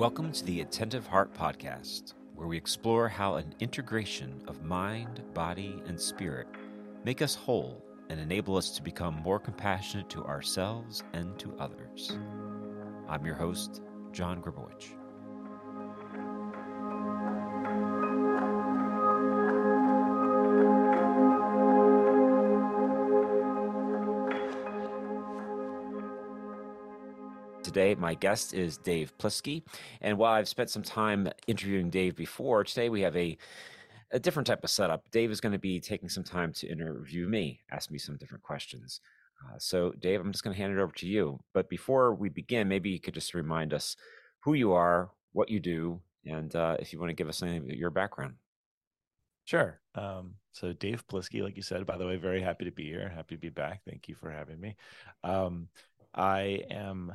Welcome to the Attentive Heart Podcast, where we explore how an integration of mind, body, and spirit make us whole and enable us to become more compassionate to ourselves and to others. I'm your host, John Gribowich. My guest is Dave Pliski. And while I've spent some time interviewing Dave before, today we have a, a different type of setup. Dave is going to be taking some time to interview me, ask me some different questions. Uh, so, Dave, I'm just going to hand it over to you. But before we begin, maybe you could just remind us who you are, what you do, and uh, if you want to give us anything your background. Sure. Um, so Dave Pliski, like you said, by the way, very happy to be here. Happy to be back. Thank you for having me. Um, I am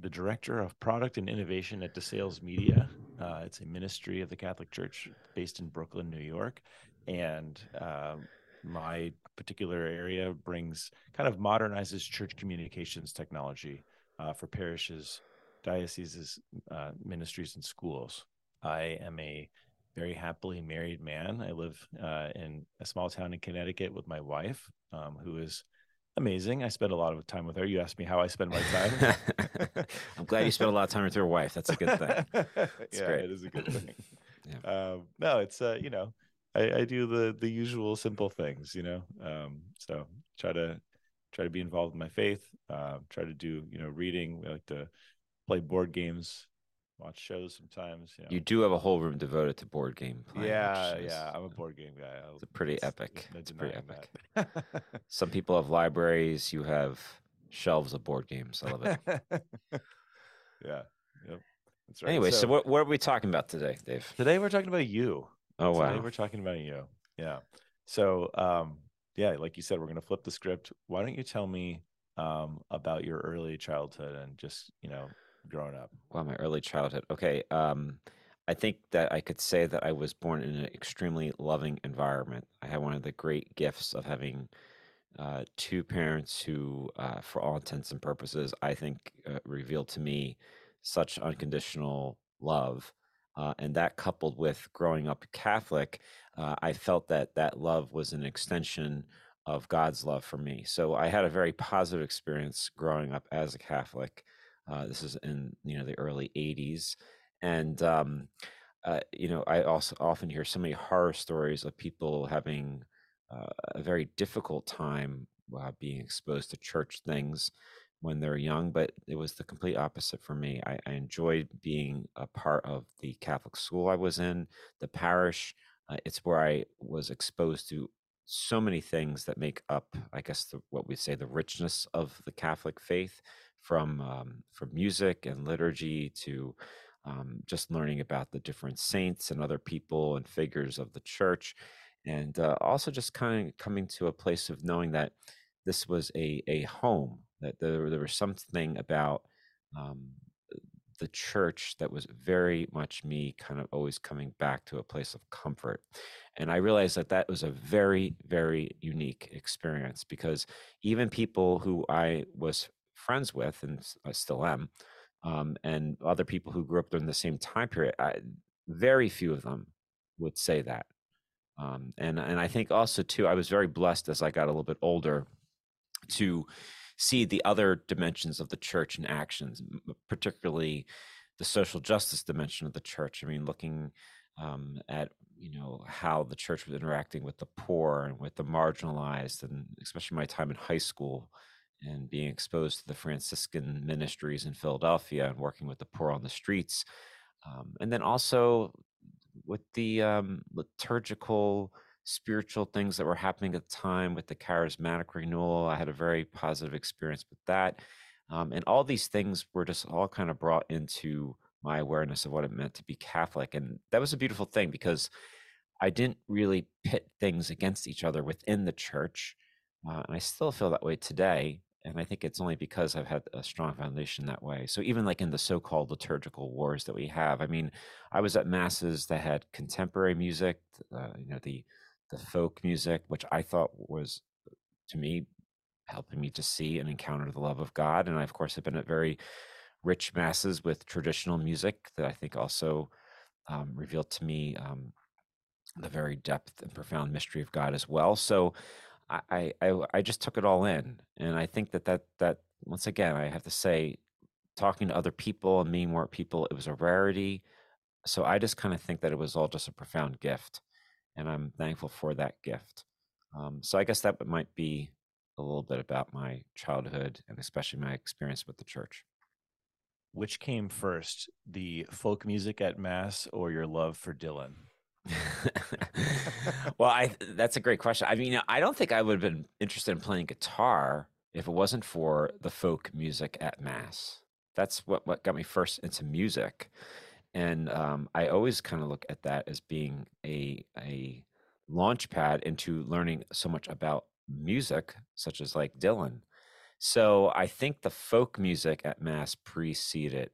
the director of product and innovation at DeSales Media. Uh, it's a ministry of the Catholic Church based in Brooklyn, New York. And uh, my particular area brings kind of modernizes church communications technology uh, for parishes, dioceses, uh, ministries, and schools. I am a very happily married man. I live uh, in a small town in Connecticut with my wife, um, who is amazing. I spend a lot of time with her. You asked me how I spend my time. I'm glad you spent a lot of time with your wife. That's a good thing. yeah, great. it is a good thing. yeah. um, no, it's uh, you know, I, I, do the the usual simple things, you know. Um, so try to try to be involved in my faith. Uh, try to do you know reading. We like to play board games watch shows sometimes. You, know. you do have a whole room devoted to board game playing. Yeah, yeah, I'm a board game guy. I'll, it's pretty epic. It's pretty epic. Some people have libraries. You have shelves of board games. I love it. yeah. Yep. That's right. Anyway, so, so, what what are we talking about today, Dave? Today we're talking about you. Oh wow. Today we're talking about you. Yeah. So um yeah, like you said, we're gonna flip the script. Why don't you tell me um about your early childhood and just you know growing up? Well, my early childhood. Okay. Um, I think that I could say that I was born in an extremely loving environment. I had one of the great gifts of having uh, two parents who, uh, for all intents and purposes, I think uh, revealed to me such unconditional love. Uh, and that coupled with growing up Catholic, uh, I felt that that love was an extension of God's love for me. So I had a very positive experience growing up as a Catholic. Uh, this is in you know the early '80s, and um, uh, you know I also often hear so many horror stories of people having uh, a very difficult time being exposed to church things when they're young. But it was the complete opposite for me. I, I enjoyed being a part of the Catholic school I was in, the parish. Uh, it's where I was exposed to so many things that make up, I guess, the, what we say the richness of the Catholic faith from um, from music and liturgy to um, just learning about the different saints and other people and figures of the church, and uh, also just kind of coming to a place of knowing that this was a a home that there there was something about um, the church that was very much me kind of always coming back to a place of comfort. And i realized that that was a very very unique experience because even people who i was friends with, and I still am, um, and other people who grew up during the same time period, I, very few of them would say that. Um, and and I think also too, I was very blessed as I got a little bit older to see the other dimensions of the church in actions, particularly the social justice dimension of the church. I mean, looking um, at you know how the church was interacting with the poor and with the marginalized, and especially my time in high school and being exposed to the Franciscan ministries in Philadelphia and working with the poor on the streets. Um, and then also with the um, liturgical, spiritual things that were happening at the time with the charismatic renewal. I had a very positive experience with that. Um, and all these things were just all kind of brought into my awareness of what it meant to be Catholic. And that was a beautiful thing because I didn't really pit things against each other within the church. Uh, and I still feel that way today and I think it's only because I've had a strong foundation that way. So even like in the so-called liturgical wars that we have, I mean, I was at masses that had contemporary music, uh, you know, the the folk music, which I thought was to me helping me to see and encounter the love of God. And I, of course, have been at very rich masses with traditional music that I think also um, revealed to me um, the very depth and profound mystery of God as well. So I, I I just took it all in, and I think that that that once again I have to say, talking to other people and meeting more people, it was a rarity. So I just kind of think that it was all just a profound gift, and I'm thankful for that gift. Um, so I guess that might be a little bit about my childhood and especially my experience with the church. Which came first, the folk music at mass or your love for Dylan? well, I that's a great question. I mean, I don't think I would have been interested in playing guitar if it wasn't for the folk music at mass. That's what what got me first into music, and um, I always kind of look at that as being a a launch pad into learning so much about music, such as like Dylan. So I think the folk music at mass preceded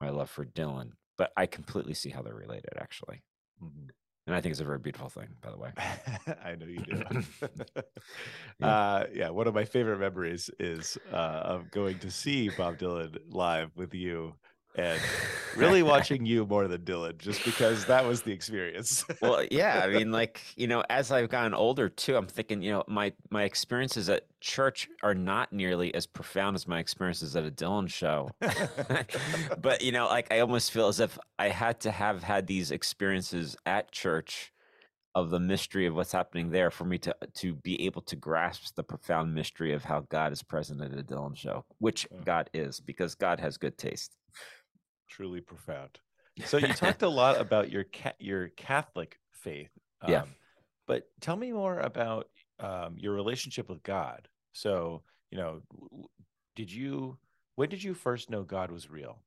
my love for Dylan, but I completely see how they're related, actually. Mm-hmm. And I think it's a very beautiful thing, by the way. I know you do. yeah. Uh, yeah, one of my favorite memories is uh, of going to see Bob Dylan live with you and really watching you more than Dylan, just because that was the experience. well, yeah, I mean, like you know, as I've gotten older too, I'm thinking, you know, my my experiences at church are not nearly as profound as my experiences at a Dylan show. but you know, like I almost feel as if I had to have had these experiences at church of the mystery of what's happening there for me to to be able to grasp the profound mystery of how God is present at a Dylan show, which God is, because God has good taste truly profound. So you talked a lot about your ca- your Catholic faith. Um, yeah. But tell me more about um, your relationship with God. So you know, did you when did you first know God was real?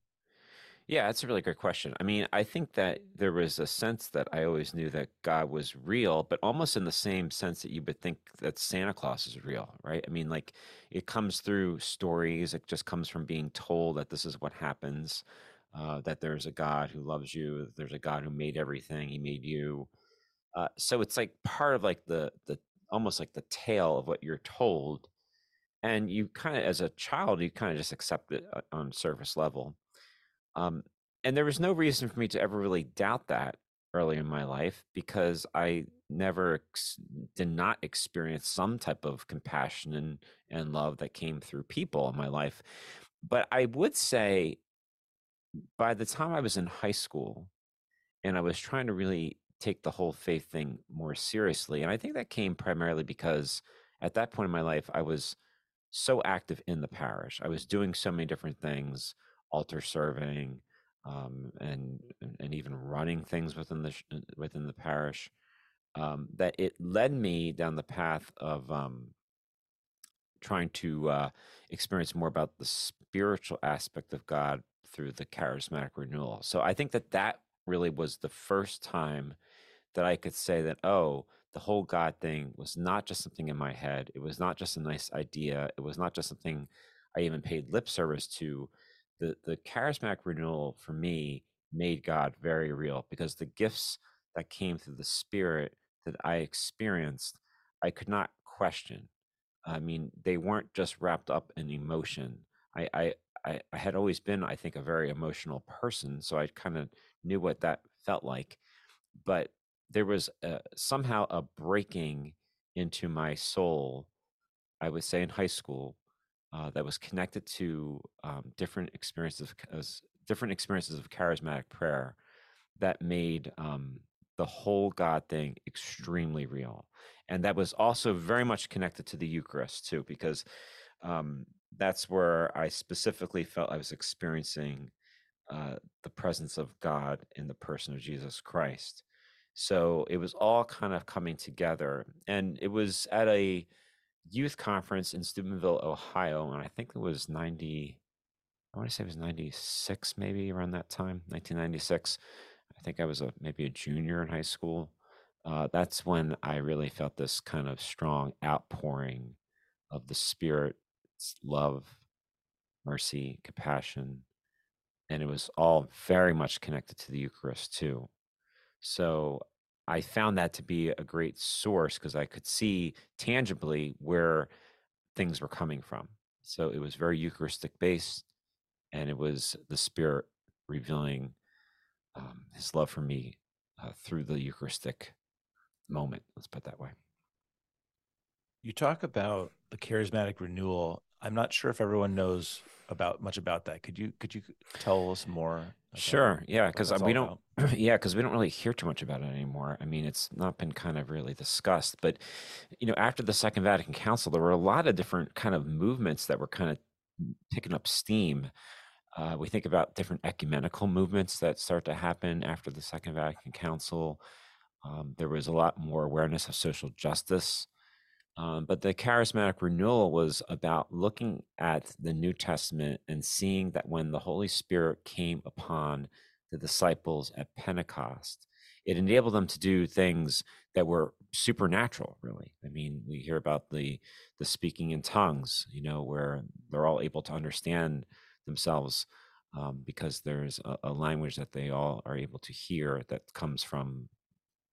Yeah, that's a really great question. I mean, I think that there was a sense that I always knew that God was real, but almost in the same sense that you would think that Santa Claus is real, right? I mean, like it comes through stories, it just comes from being told that this is what happens uh, that there's a God who loves you. There's a God who made everything. He made you. Uh, so it's like part of like the the almost like the tale of what you're told, and you kind of as a child you kind of just accept it uh, on surface level. Um, and there was no reason for me to ever really doubt that early in my life because I never did not experience some type of compassion and, and love that came through people in my life. But I would say by the time I was in high school and I was trying to really take the whole faith thing more seriously, and I think that came primarily because at that point in my life, I was so active in the parish. I was doing so many different things, altar serving, um, and and even running things within the uh, within the parish. Um, that it led me down the path of um, trying to uh, experience more about the spiritual aspect of God through the charismatic renewal. So I think that that really was the first time that I could say that, oh, the whole God thing was not just something in my head. It was not just a nice idea. It was not just something I even paid lip service to. The, the charismatic renewal for me made God very real because the gifts that came through the Spirit that I experienced, I could not question. I mean, they weren't just wrapped up in emotion. I, I, I, I had always been, I think, a very emotional person, so I kind of knew what that felt like. But there was a, somehow a breaking into my soul, I would say in high school, uh, that was connected to um, different experiences, of, different experiences of charismatic prayer, that made um, the whole God thing extremely real, and that was also very much connected to the Eucharist too, because um, that's where I specifically felt I was experiencing uh, the presence of God in the person of Jesus Christ. So it was all kind of coming together. And it was at a youth conference in Steubenville, Ohio. And I think it was 90, I want to say it was 96, maybe around that time, 1996. I think I was a, maybe a junior in high school. Uh, that's when I really felt this kind of strong outpouring of the Spirit love, mercy, compassion. And it was all very much connected to the Eucharist too. So I found that to be a great source because I could see tangibly where things were coming from. So it was very Eucharistic based. and it was the Spirit revealing um, His love for me uh, through the Eucharistic moment. Let's put it that way. You talk about the charismatic renewal. I'm not sure if everyone knows about much about that. Could you could you tell us more? Sure. Yeah, because we don't. yeah, because we don't really hear too much about it anymore. I mean, it's not been kind of really discussed. But you know, after the Second Vatican Council, there were a lot of different kind of movements that were kind of picking up steam. Uh, we think about different ecumenical movements that start to happen after the Second Vatican Council. Um, there was a lot more awareness of social justice um, but the charismatic renewal was about looking at the New Testament and seeing that when the Holy Spirit came upon the disciples at Pentecost, it enabled them to do things that were supernatural really. I mean we hear about the the speaking in tongues you know where they're all able to understand themselves um, because there's a, a, language that they all are able to hear that comes from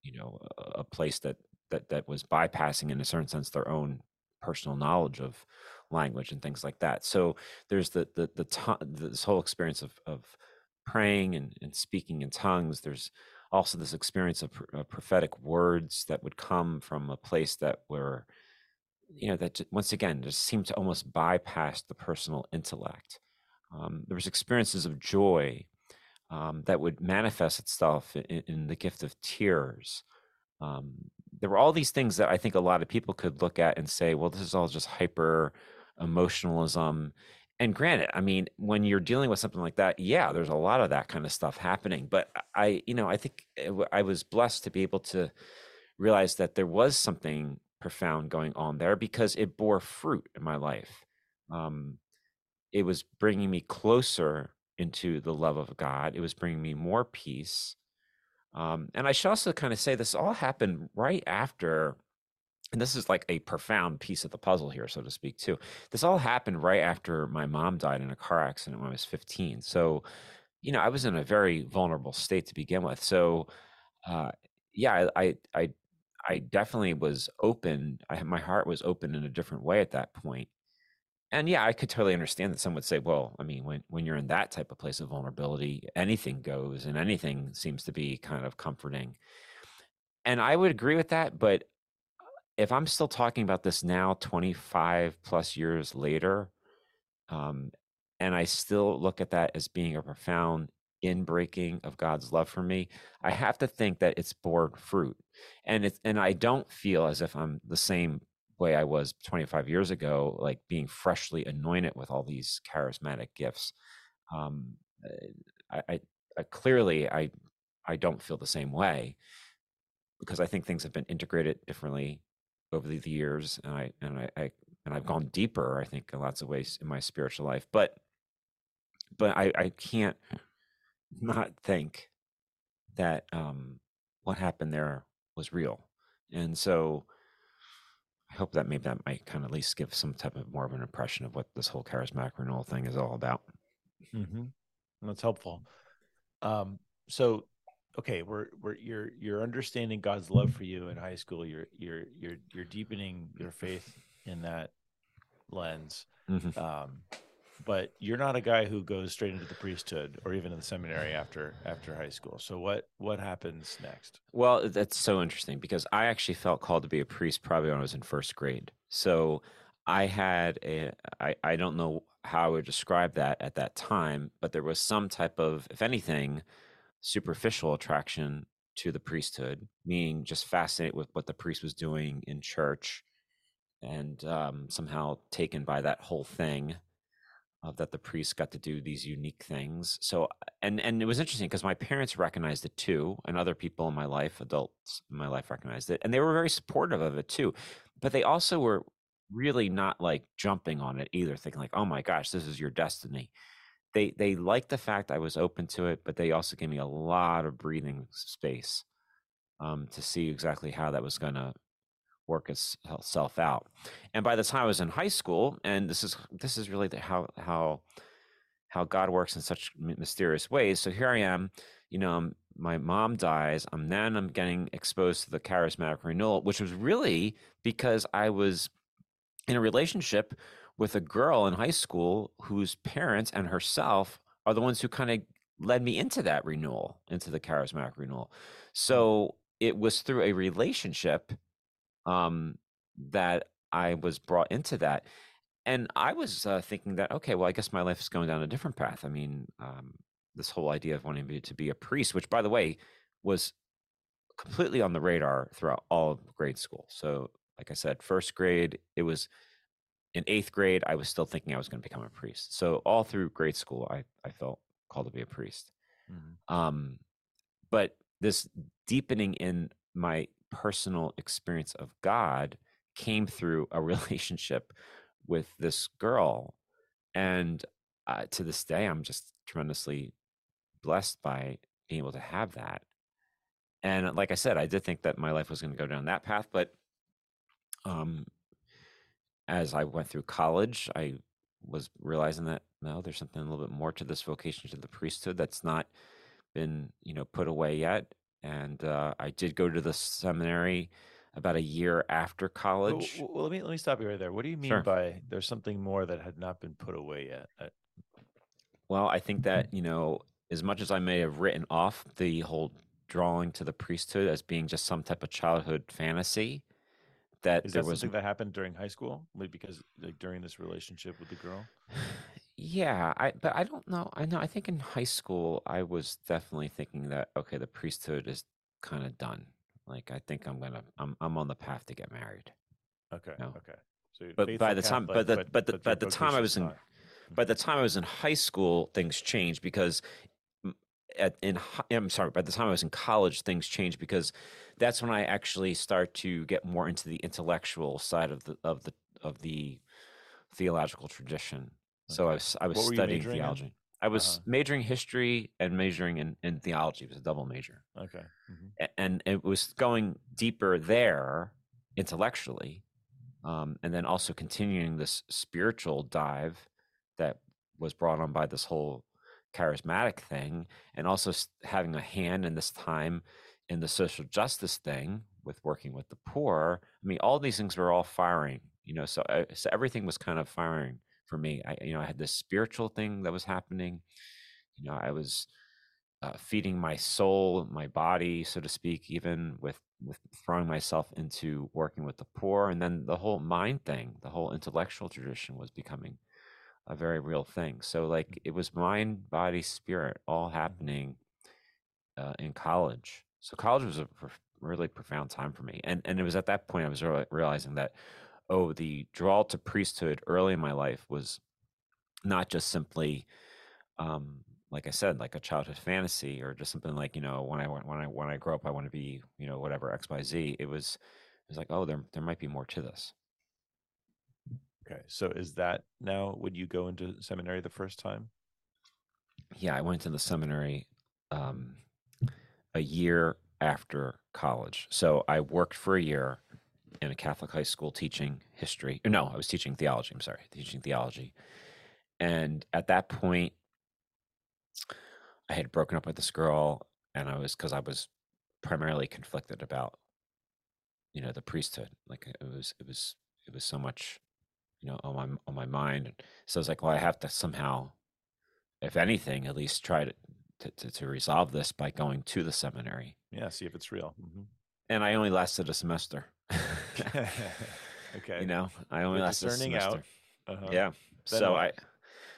you know a, a place that that that was bypassing in a certain sense their own personal knowledge of language and things like that. So there's the the the this whole experience of of praying and, and speaking in tongues. There's also this experience of, of prophetic words that would come from a place that were you know that once again just seemed to almost bypass the personal intellect. Um, there was experiences of joy um, that would manifest itself in, in, the gift of tears. Um, there were all these things that I think a lot of people could look at and say, well, this is all just hyper emotionalism. And granted, I mean, when you're dealing with something like that, yeah, there's a lot of that kind of stuff happening. But I, you know, I think I was blessed to be able to realize that there was something profound going on there because it bore fruit in my life. Um, it was bringing me closer into the love of God. It was bringing me more peace. Um, and I should also kind of say this all happened right after, and this is like a profound piece of the puzzle here, so to speak, too. This all happened right after my mom died in a car accident when I was 15. So, you know, I was in a very vulnerable state to begin with. So, uh, yeah, I, I, I definitely was open. I, my heart was open in a different way at that point and yeah, I could totally understand that some would say, well, I mean, when when you're in that type of place of vulnerability, anything goes and anything seems to be kind of comforting. And I would agree with that, but if I'm still talking about this now 25 plus years later, um, and I still look at that as being a profound inbreaking of God's love for me, I have to think that it's borne fruit. And it's and I don't feel as if I'm the same way I was 25 years ago, like being freshly anointed with all these charismatic gifts. Um, I, I, I clearly I I don't feel the same way because I think things have been integrated differently over the years, and I and I, I and I've gone deeper. I think in lots of ways in my spiritual life, but but I I can't not think that um, what happened there was real, and so I hope that maybe that might kind of at least give some type of more of an impression of what this whole charismatic renewal thing is all about. Mm-hmm. That's helpful. Um, so, okay, we're we're you're you're understanding God's love for you in high school. You're you're you're you're deepening your faith in that lens. Mm-hmm. Um, but you're not a guy who goes straight into the priesthood or even in the seminary after after high school. So what what happens next? Well, that's so interesting because I actually felt called to be a priest probably when I was in first grade. So I had a I I don't know how I would describe that at that time, but there was some type of if anything superficial attraction to the priesthood, meaning just fascinated with what the priest was doing in church and um, somehow taken by that whole thing uh, that the priests got to do these unique things. So, and and it was interesting because my parents recognized it too, and other people in my life, adults in my life, recognized it, and they were very supportive of it too. But they also were really not like jumping on it either, thinking like, "Oh my gosh, this is your destiny." They they liked the fact I was open to it, but they also gave me a lot of breathing space um, to see exactly how that was going to work itself out. And by the time I was in high school, and this is this is really the, how how how God works in such mysterious ways. So here I am, you know, my mom dies. I'm then I'm getting exposed to the charismatic renewal, which was really because I was in a relationship with a girl in high school whose parents and herself are the ones who kind of led me into that renewal, into the charismatic renewal. Hmm. So it was through a relationship um, that I was brought into that. And I was uh, thinking that, okay, well, I guess my life is going down a different path. I mean, um, this whole idea of wanting to be a priest, which, by the way, was completely on the radar throughout all of grade school. So, like I said, first grade, it was in eighth grade, I was still thinking I was going to become a priest. So, all through grade school, I, I felt called to be a priest. Mm-hmm. Um, but this deepening in my personal experience of God came through a relationship with this girl. And uh, to this day, I'm just tremendously blessed by being able to have that. And like I said, I did think that my life was going to go down that path, but um, as I went through college, I was realizing that no, there's something a little bit more to this vocation to the priesthood that's not been you know put away yet. And uh, I did go to the seminary about a year after college. Well, well, let me let me stop you right there. What do you mean sure. by there's something more that had not been put away yet? I... Well, I think that you know, as much as I may have written off the whole drawing to the priesthood as being just some type of childhood fantasy, that is there that was something that happened during high school, like because like during this relationship with the girl. Yeah, I but I don't know. I know I think in high school I was definitely thinking that okay, the priesthood is kind of done. Like I think I'm gonna I'm I'm on the path to get married. Okay. No. Okay. So but by the time, but the but, but the, but, by the time I was in, by the time I was in high school, things changed because at in I'm sorry, by the time I was in college, things changed because that's when I actually start to get more into the intellectual side of the of the of the theological tradition. So I was I was studying theology. In? I was uh-huh. majoring history and majoring in, in theology. It was a double major. Okay. Mm-hmm. And it was going deeper there intellectually, um, and then also continuing this spiritual dive that was brought on by this whole charismatic thing, and also having a hand in this time in the social justice thing with working with the poor. I mean, all these things were all firing. You know, so I, uh, so everything was kind of firing for me. I, you know, I had this spiritual thing that was happening. You know, I was uh, feeding my soul, my body, so to speak, even with with throwing myself into working with the poor, and then the whole mind thing, the whole intellectual tradition was becoming a very real thing. So, like, it was mind, body, spirit, all happening uh, in college. So, college was a really profound time for me, and and it was at that point I was realizing that oh, the draw to priesthood early in my life was not just simply, um, like I said, like a childhood fantasy or just something like you know when I when I when I grow up I want to be you know whatever X Y Z. It was it was like oh there there might be more to this. Okay, so is that now when you go into seminary the first time? Yeah, I went to the seminary um, a year after college. So I worked for a year in a Catholic high school teaching history. No, I was teaching theology. I'm sorry, teaching theology. And at that point, I had broken up with this girl, and I was because I was primarily conflicted about, you know, the priesthood. Like it was, it was, it was so much, you know, on my on my mind. So I was like, well, I have to somehow, if anything, at least try to to, to, to resolve this by going to the seminary. Yeah, see if it's real. Mm-hmm. And I only lasted a semester. okay. You know, I only lasted discerning out. Uh-huh. Yeah. Then so what? I,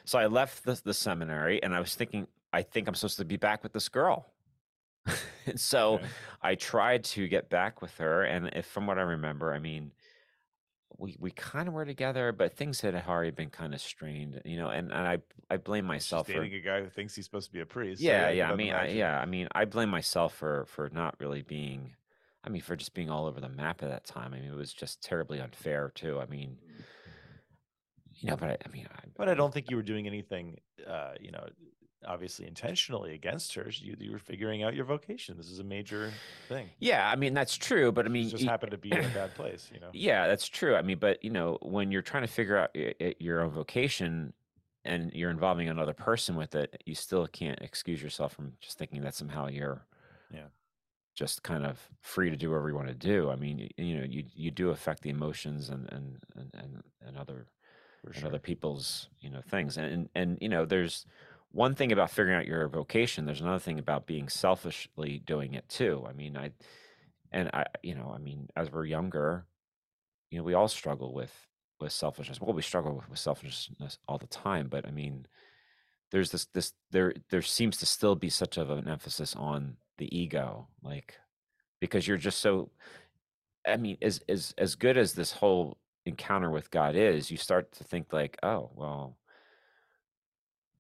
so I left the, the seminary, and I was thinking, I think I'm supposed to be back with this girl. and so okay. I tried to get back with her, and if from what I remember, I mean, we we kind of were together, but things had already been kind of strained, you know. And, and I I blame myself She's dating for, a guy who thinks he's supposed to be a priest. Yeah, so yeah. I mean, I, yeah. I mean, I blame myself for for not really being I mean, for just being all over the map at that time. I mean, it was just terribly unfair too. I mean, you know, but I, I mean, I, but I don't think you were doing anything, uh, you know, obviously intentionally against her. You, you were figuring out your vocation. This is a major thing. Yeah, I mean that's true, but I mean, it just happened to be in a bad place, you know. Yeah, that's true. I mean, but you know, when you're trying to figure out your own vocation and you're involving another person with it, you still can't excuse yourself from just thinking that somehow you're yeah just kind of free to do whatever you want to do. I mean, you, you know, you you do affect the emotions and and and and, and other For and other people's you know things. And, and and you know there's one thing about figuring out your vocation there's another thing about being selfishly doing it too. I mean i and i you know i mean as we're younger you know we all struggle with with selfishness. Well we struggle with, with selfishness all the time but i mean there's this this there there seems to still be such of an emphasis on the ego like because you're just so i mean as as as good as this whole encounter with god is you start to think like oh well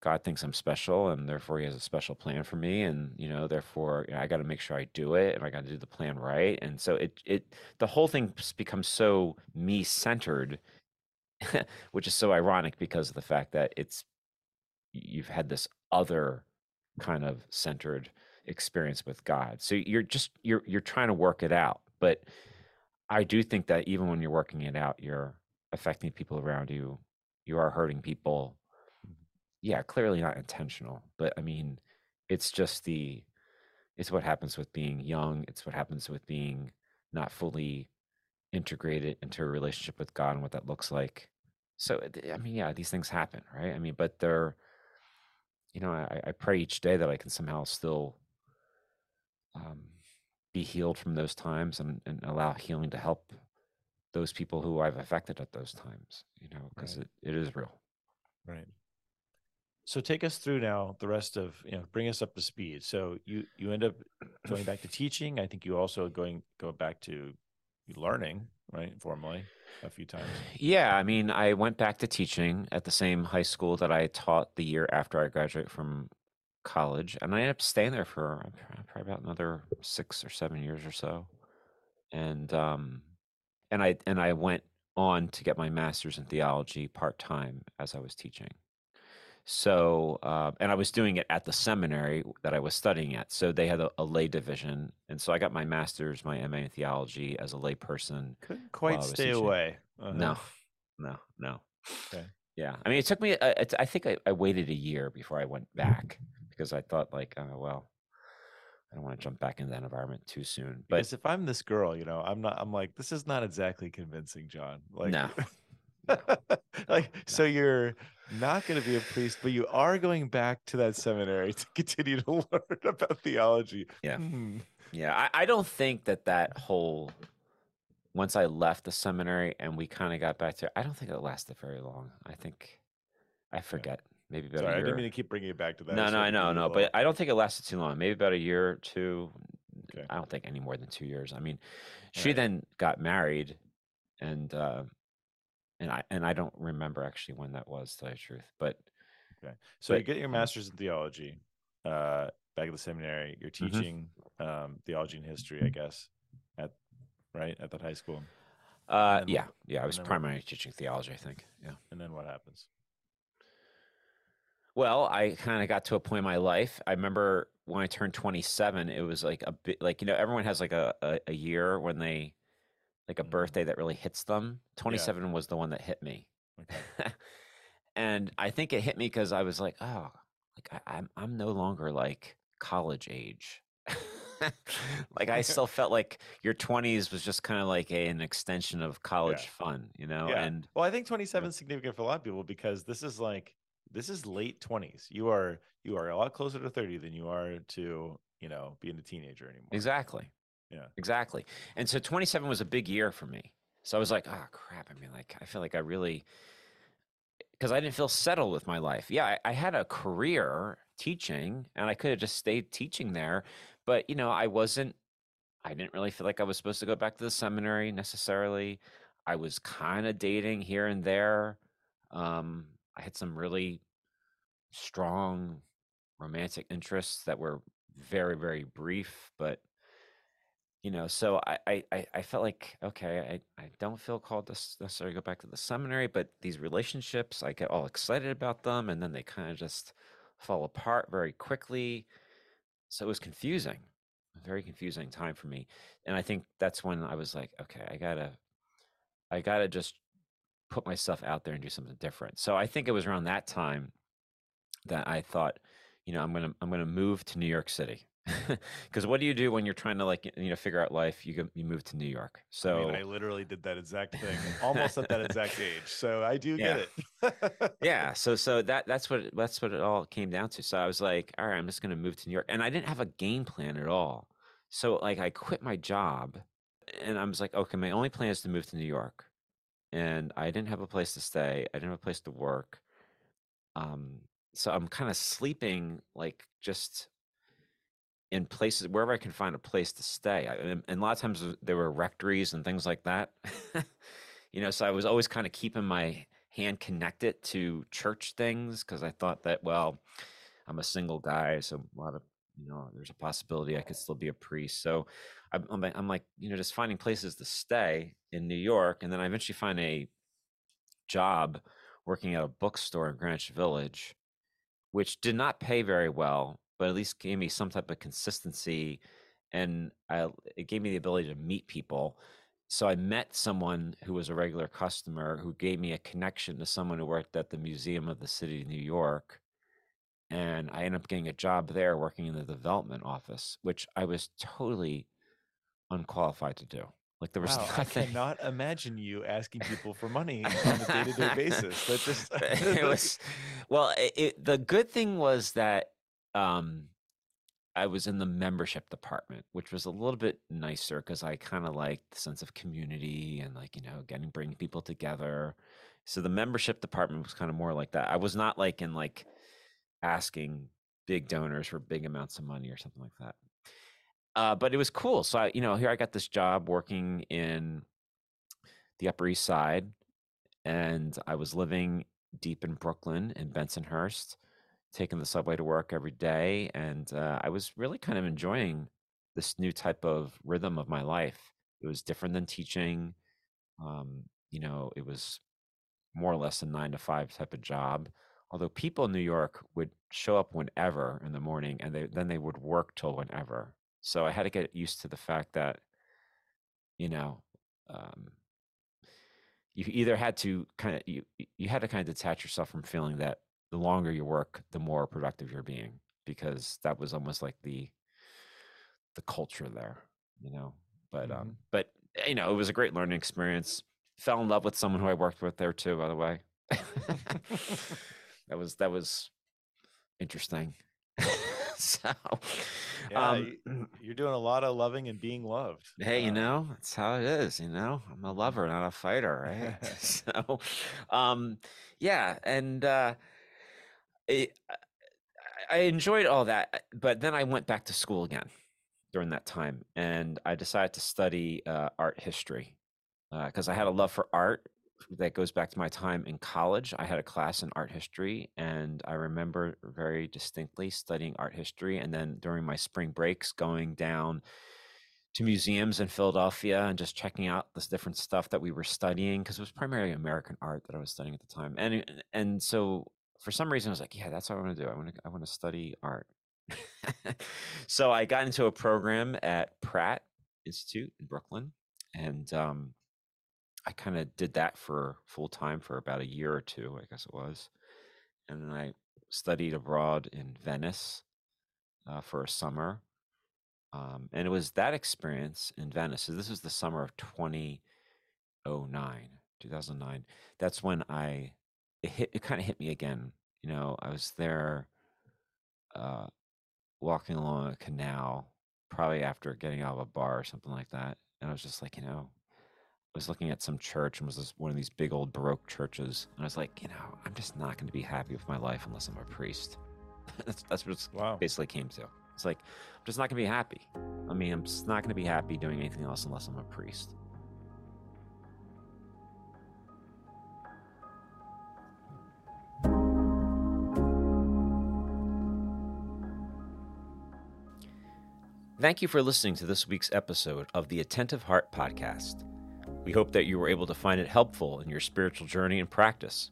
god thinks i'm special and therefore he has a special plan for me and you know therefore you know, i got to make sure i do it and i got to do the plan right. And so it it the whole thing becomes so me centered which is so ironic because of the fact that it's you've had this other kind of centered experience with God. So you're just you're you're trying to work it out. But I do think that even when you're working it out, you're affecting people around you. You are hurting people. Mm-hmm. Yeah, clearly not intentional, but I mean, it's just the it's what happens with being young. It's what happens with being not fully integrated into a relationship with God and what that looks like. So I mean, yeah, these things happen, right? I mean, but they're you know, I, I pray each day that I can somehow still um, be healed from those times and, and allow healing to help those people who I've affected at those times, you know, because Right. it, it is real. Right. So take us through now the rest of you know bring us up to speed. So you you end up going back to teaching. I think you also going go back to learning right formally a few times. Yeah, I mean, I went back to teaching at the same high school that I taught the year after I graduated from college, and I ended up staying there for probably about another six or seven years or so. And um, and I and I went on to get my master's in theology part time as I was teaching. So, uh, and I was doing it at the seminary that I was studying at. So they had a, a lay division, and so I got my master's, my MA in theology as a lay person. Couldn't quite I stay teaching. away. No, Uh-huh. no, no. Okay. Yeah, I mean, it took me. Uh, it's, I think I, I waited a year before I went back because I thought like, oh well, I don't want to jump back into that environment too soon. But Because if I'm this girl, you know, I'm not. I'm like, this is not exactly convincing, John. Like, No. like, so you're not going to be a priest, but you are going back to that seminary to continue to learn about theology. Yeah. Hmm. Yeah, I, I don't think that that whole once I left the seminary and we kind of got back to, I don't think it lasted very long. I think I forget maybe about Sorry, I didn't mean to keep bringing it back to that. no, no, I know, no, but I don't think it lasted too long. Maybe about a year or two. Okay. I don't think any more than two years. I mean, she Alright. then got married, and uh, and I and I don't remember actually when that was. To tell you the truth, but okay. So you get your um, master's in theology, uh, back at the seminary. You're Mhm. teaching um, theology and history, I guess, at right at that high school. uh, then yeah, yeah, I was then what- primarily teaching theology. I think, yeah. And then what happens? Well, I kind of got to a point in my life. I remember when I turned 27, it was like a bit like, you know, everyone has like a, a, a year when they, like a Mhm. birthday that really hits them. 27 was the one that hit me. Okay. and I think it hit me because I was like, oh, like I, I'm, I'm no longer like college age. like I still felt like your 20s was just kind of like a, an extension of college fun, you know? Yeah. And Well, I think 27 is significant for a lot of people because this is like this is late 20s. You are you are a lot closer to 30 than you are to, you know, being a teenager anymore. Exactly. Yeah. Exactly. And so 27 was a big year for me. So I was like, oh crap. I mean, like, I feel like I really, because I didn't feel settled with my life. Yeah, I, I had a career teaching and I could have just stayed teaching there. But, you know, I wasn't, I didn't really feel like I was supposed to go back to the seminary necessarily. I was kind of dating here and there. Um, I had some really strong romantic interests that were very, very brief, but you know, so I, I, I- felt like, okay, I, I don't feel called to necessarily go back to the seminary, but these relationships, I get all excited about them and then they kind of just fall apart very quickly. So it was confusing, a very confusing time for me. And I think that's when I was like, okay, I gotta, I gotta just put myself out there and do something different. So I think it was around that time that I thought, you know, I'm gonna I'm gonna move to New York City. Because what do you do when you're trying to like you know figure out life? You go, you move to New York. So I, mean, I literally did that exact thing, almost at that exact age. So I do Yeah. get it. yeah, so so that that's what it- that's what it all came down to. So I was like, all right, I'm just gonna move to New York, and I didn't have a game plan at all. So like I quit my job, and I was like, okay, my only plan is to move to New York, and I didn't have a place to stay. I didn't have a place to work. Um, so I'm kind of sleeping like just in places wherever I can find a place to stay. I, and, and a lot of times there were rectories and things like that. you know, so I was always kind of keeping my hand connected to church things because I thought that, well, I'm a single guy, so a lot of you know, there's a possibility I could still be a priest. So I'm, I'm, like- you know, just finding places to stay in New York, and then I eventually find a job working at a bookstore in Greenwich Village, which did not pay very well, but at least gave me some type of consistency, and I, it gave me the ability to meet people. So I met someone who was a regular customer who gave me a connection to someone who worked at the Museum of the City of New York. And I ended up getting a job there working in the development office, which I was totally unqualified to do. Like there was Wow, I cannot imagine you asking people for money on a day-to-day basis. That just it was well it, it, the good thing was that um i was in the membership department which was a little bit nicer because i kind of liked the sense of community and like you know getting bringing people together so the membership department was kind of more like that i was not like in like asking big donors for big amounts of money or something like that uh, but it was cool so i you know here i got this job working in the upper east side and I was living deep in Brooklyn in Bensonhurst, taking the subway to work every day, and uh, I was really kind of enjoying this new type of rhythm of my life. It was different than teaching. Um, you know, it was more or less a nine to five type of job. Although people in New York would show up whenever in the morning, and they, then they would work till whenever. So I had to get used to the fact that, you know, um, you either had to kind of you you had to kind of detach yourself from feeling that the longer you work, the more productive you're being, because that was almost like the the culture there, you know. But um, Mhm. but eh, you know, it was a great learning experience. Fell in love with someone who I worked with there too, by the way. that was that was interesting. so, Yeah, um, you- you're doing a lot of loving and being loved. Hey, you Uh, know, that's how it is, you know. I'm a lover, not a fighter, right? so, um, yeah, and uh it, I I enjoyed all that, but then I went back to school again during that time, and I decided to study uh, art history because I had a love for art that goes back to my time in college. I had a class in art history, and I remember very distinctly studying art history, and then during my spring breaks, going down to museums in Philadelphia and just checking out this different stuff that we were studying because it was primarily American art that I was studying at the time. And and so for some reason I was like, yeah, that's what I want to do. I want to I want to study art. so I got into a program at Pratt Institute in Brooklyn and um I kind of did that for full time for about a year or two, I guess it was. And then I studied abroad in Venice uh, for a summer um, and it was that experience in Venice. So this was the summer of 2009, 2009. That's when I it hit. It kind of hit me again. You know, I was there, uh, walking along a canal, probably after getting out of a bar or something like that, and I was just like, you know, was looking at some church and was this one of these big old Baroque churches, and I was like, you know, I'm just not going to be happy with my life unless I'm a priest. that's that's what it Wow. basically came to. It's like I'm just not going to be happy. I mean, I'm just not going to be happy doing anything else unless I'm a priest. Thank you for listening to this week's episode of the Attentive Heart Podcast. We hope that you were able to find it helpful in your spiritual journey and practice.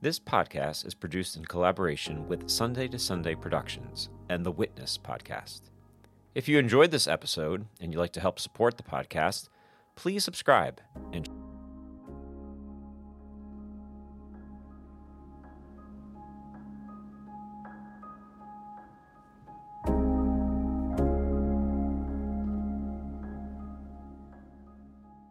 This podcast is produced in collaboration with Sunday to Sunday Productions and the Witness Podcast. If you enjoyed this episode and you'd like to help support the podcast, please subscribe and